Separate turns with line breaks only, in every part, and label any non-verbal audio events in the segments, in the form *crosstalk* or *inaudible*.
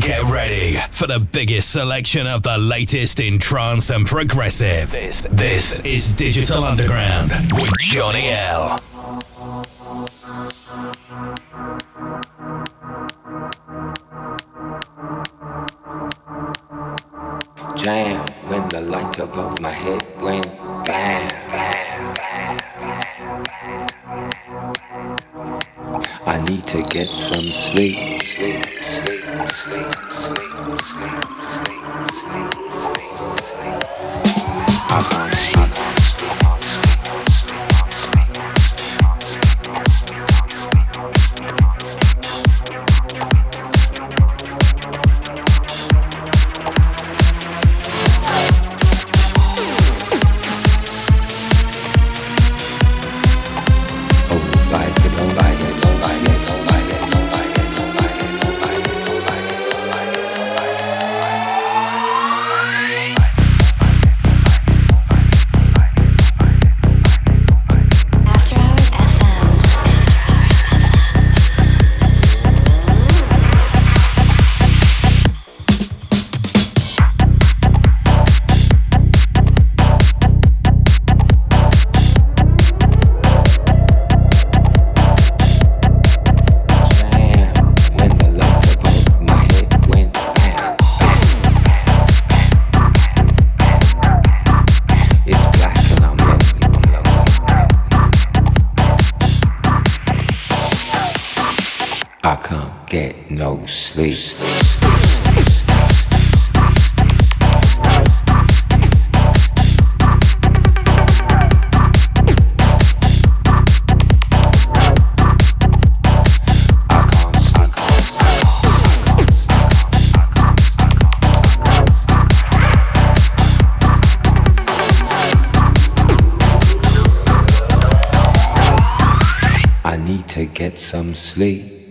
Get ready for the biggest selection of the latest in trance and progressive. This, this is Digital Underground with Johnny L.
Jam when the light above my head went bam. I need to get some sleep. sleep, some sleep.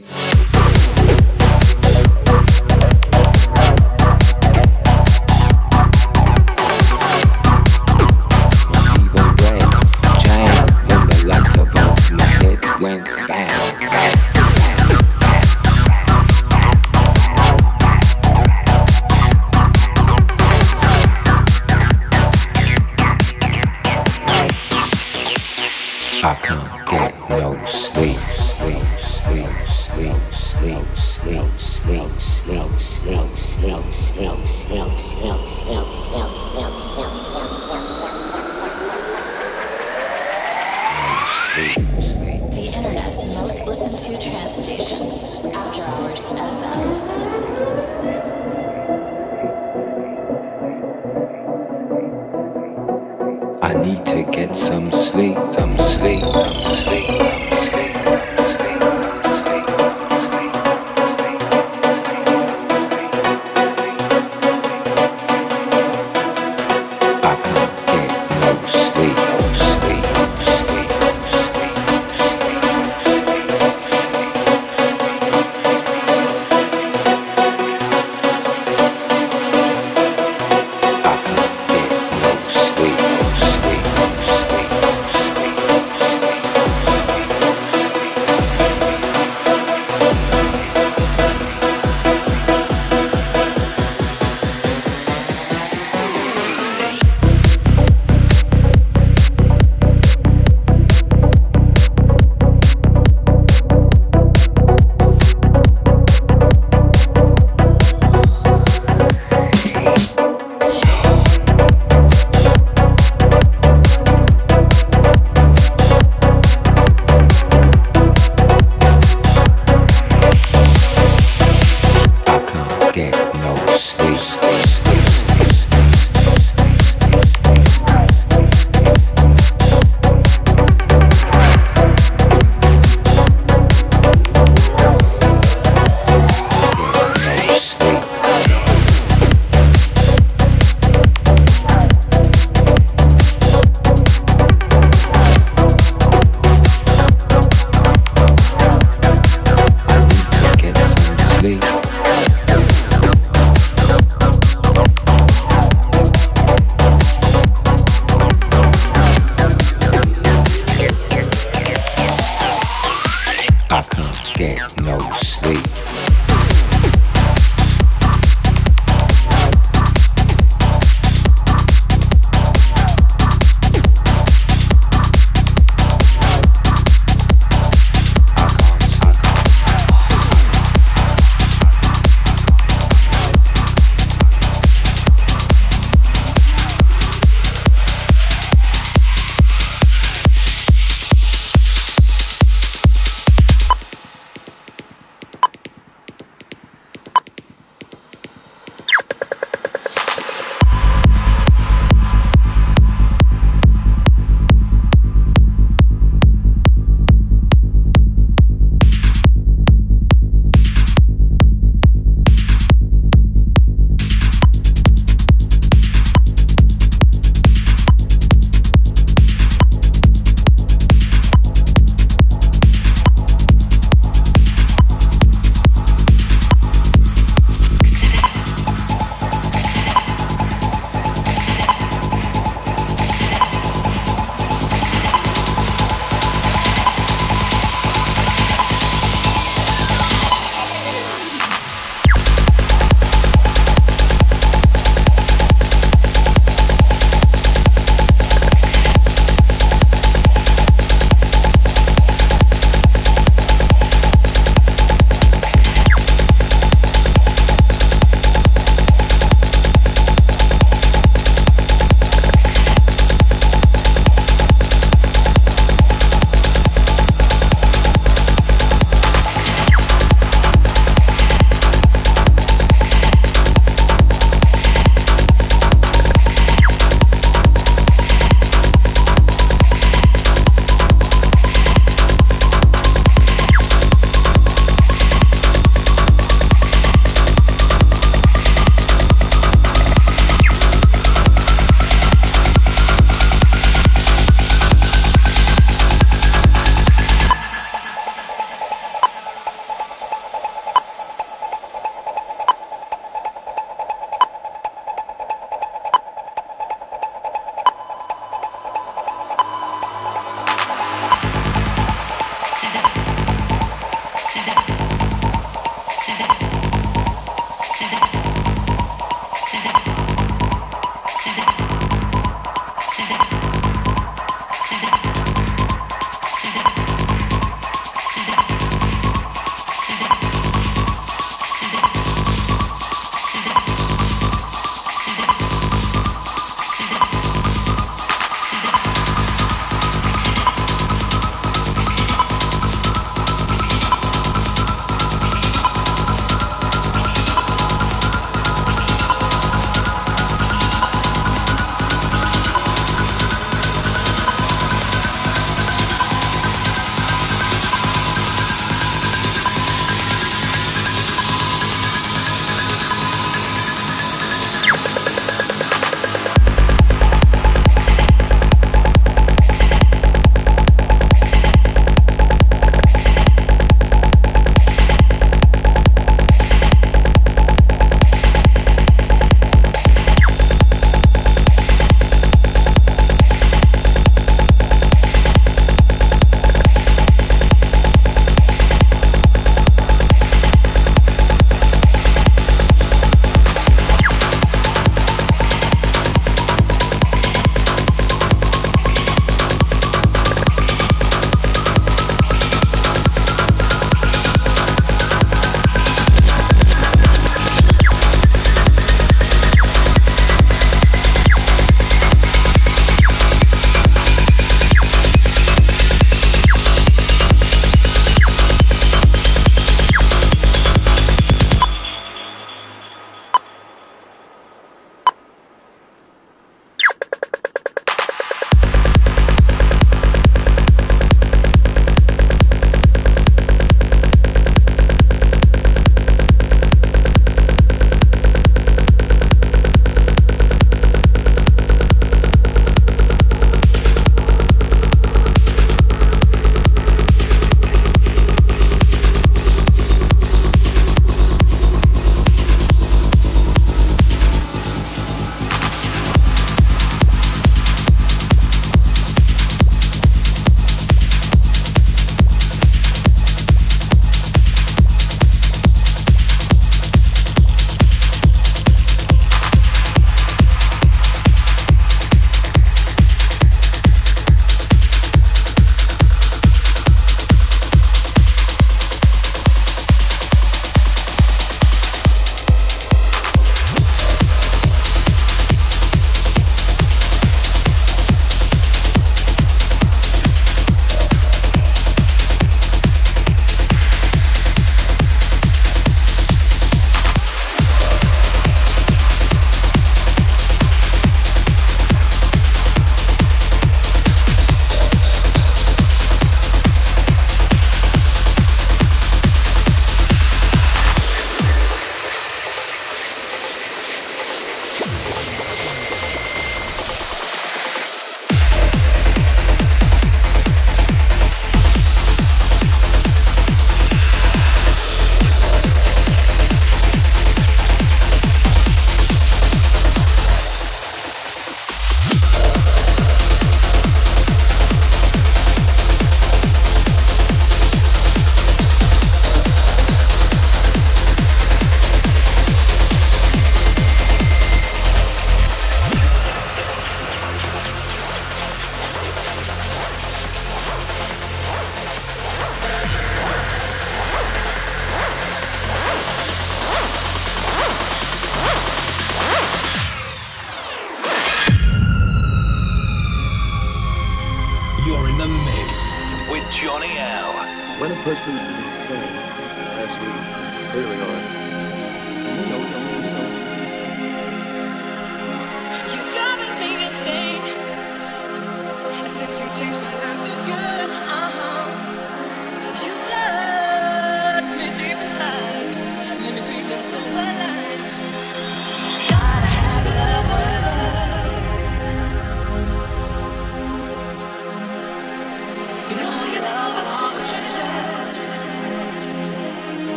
Exit. *laughs*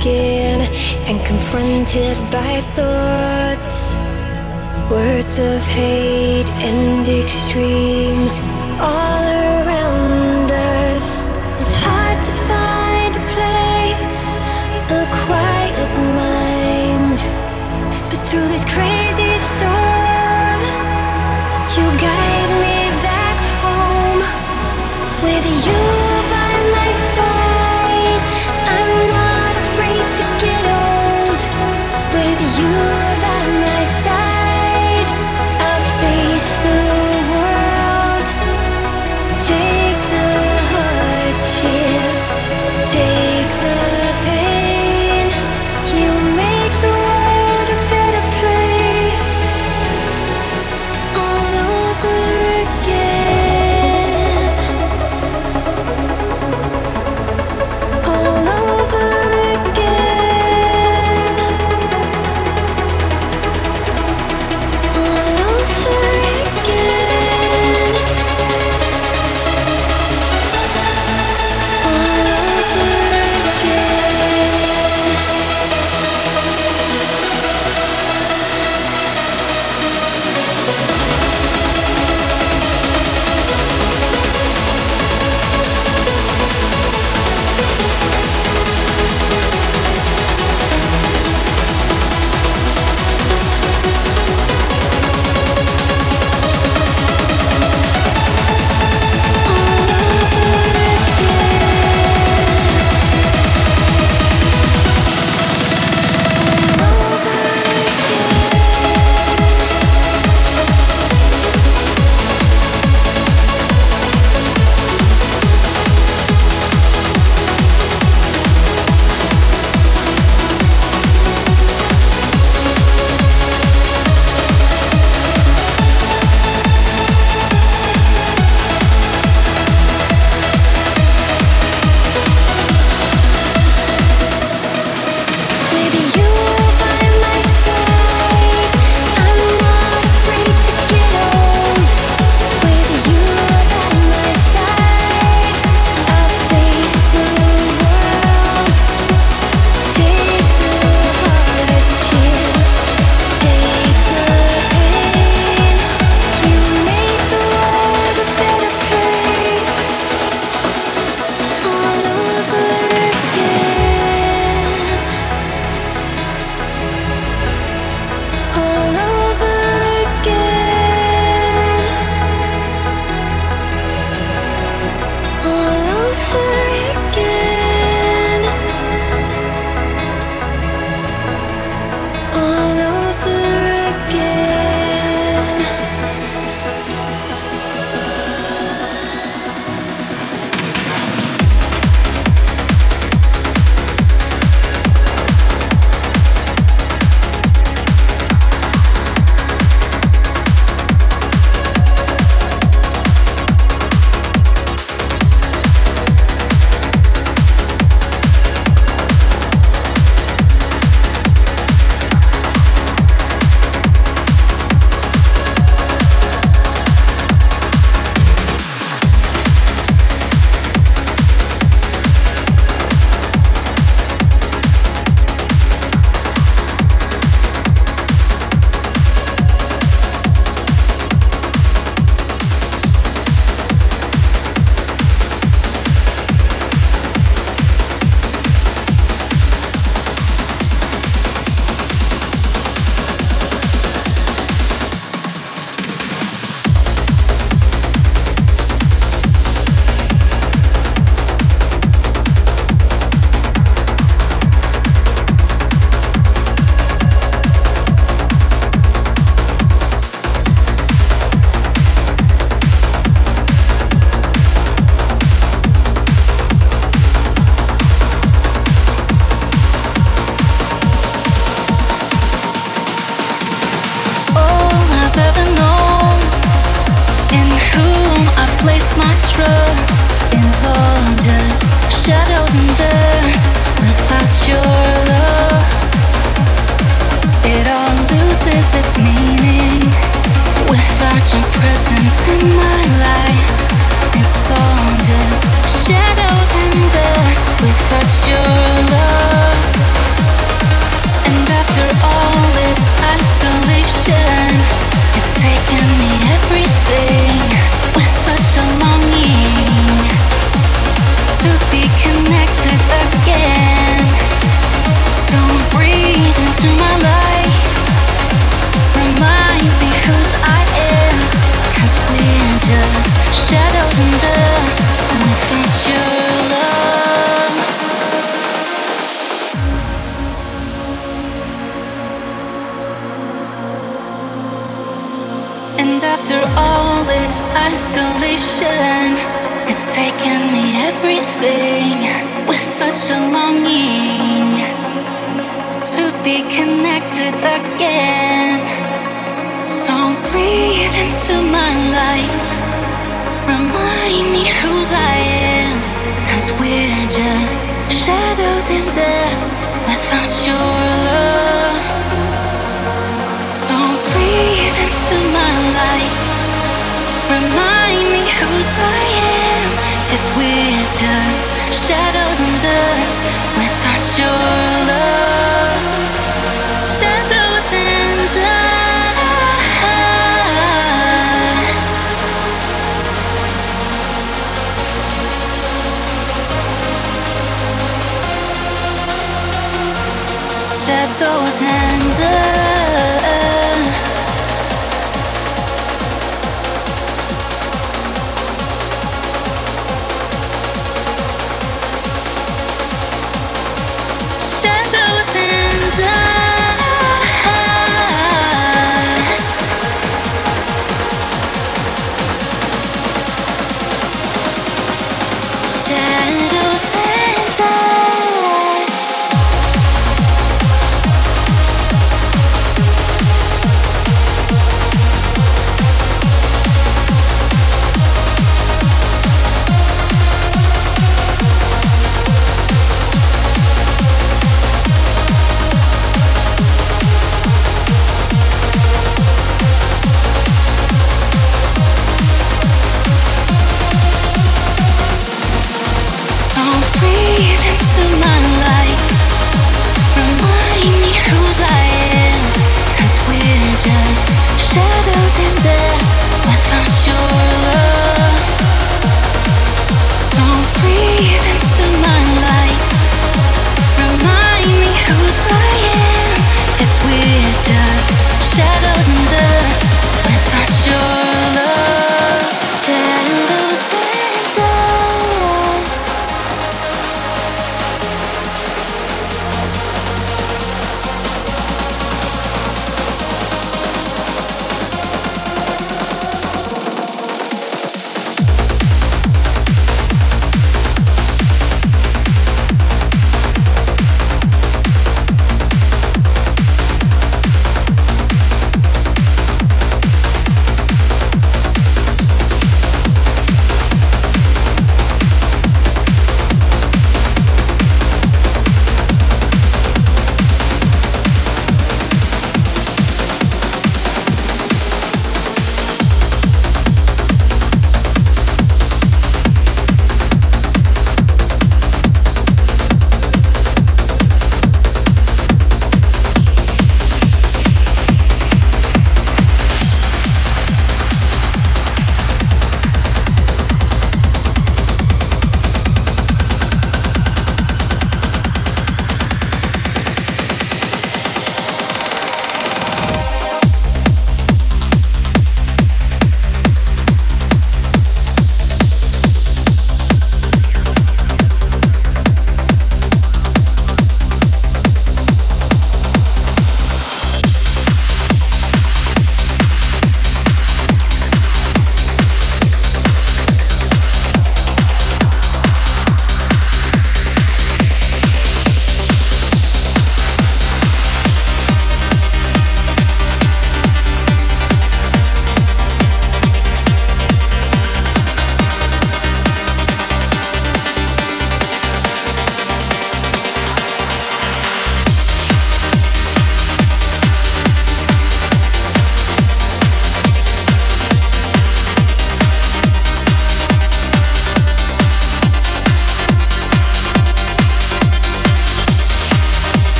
again and confronted by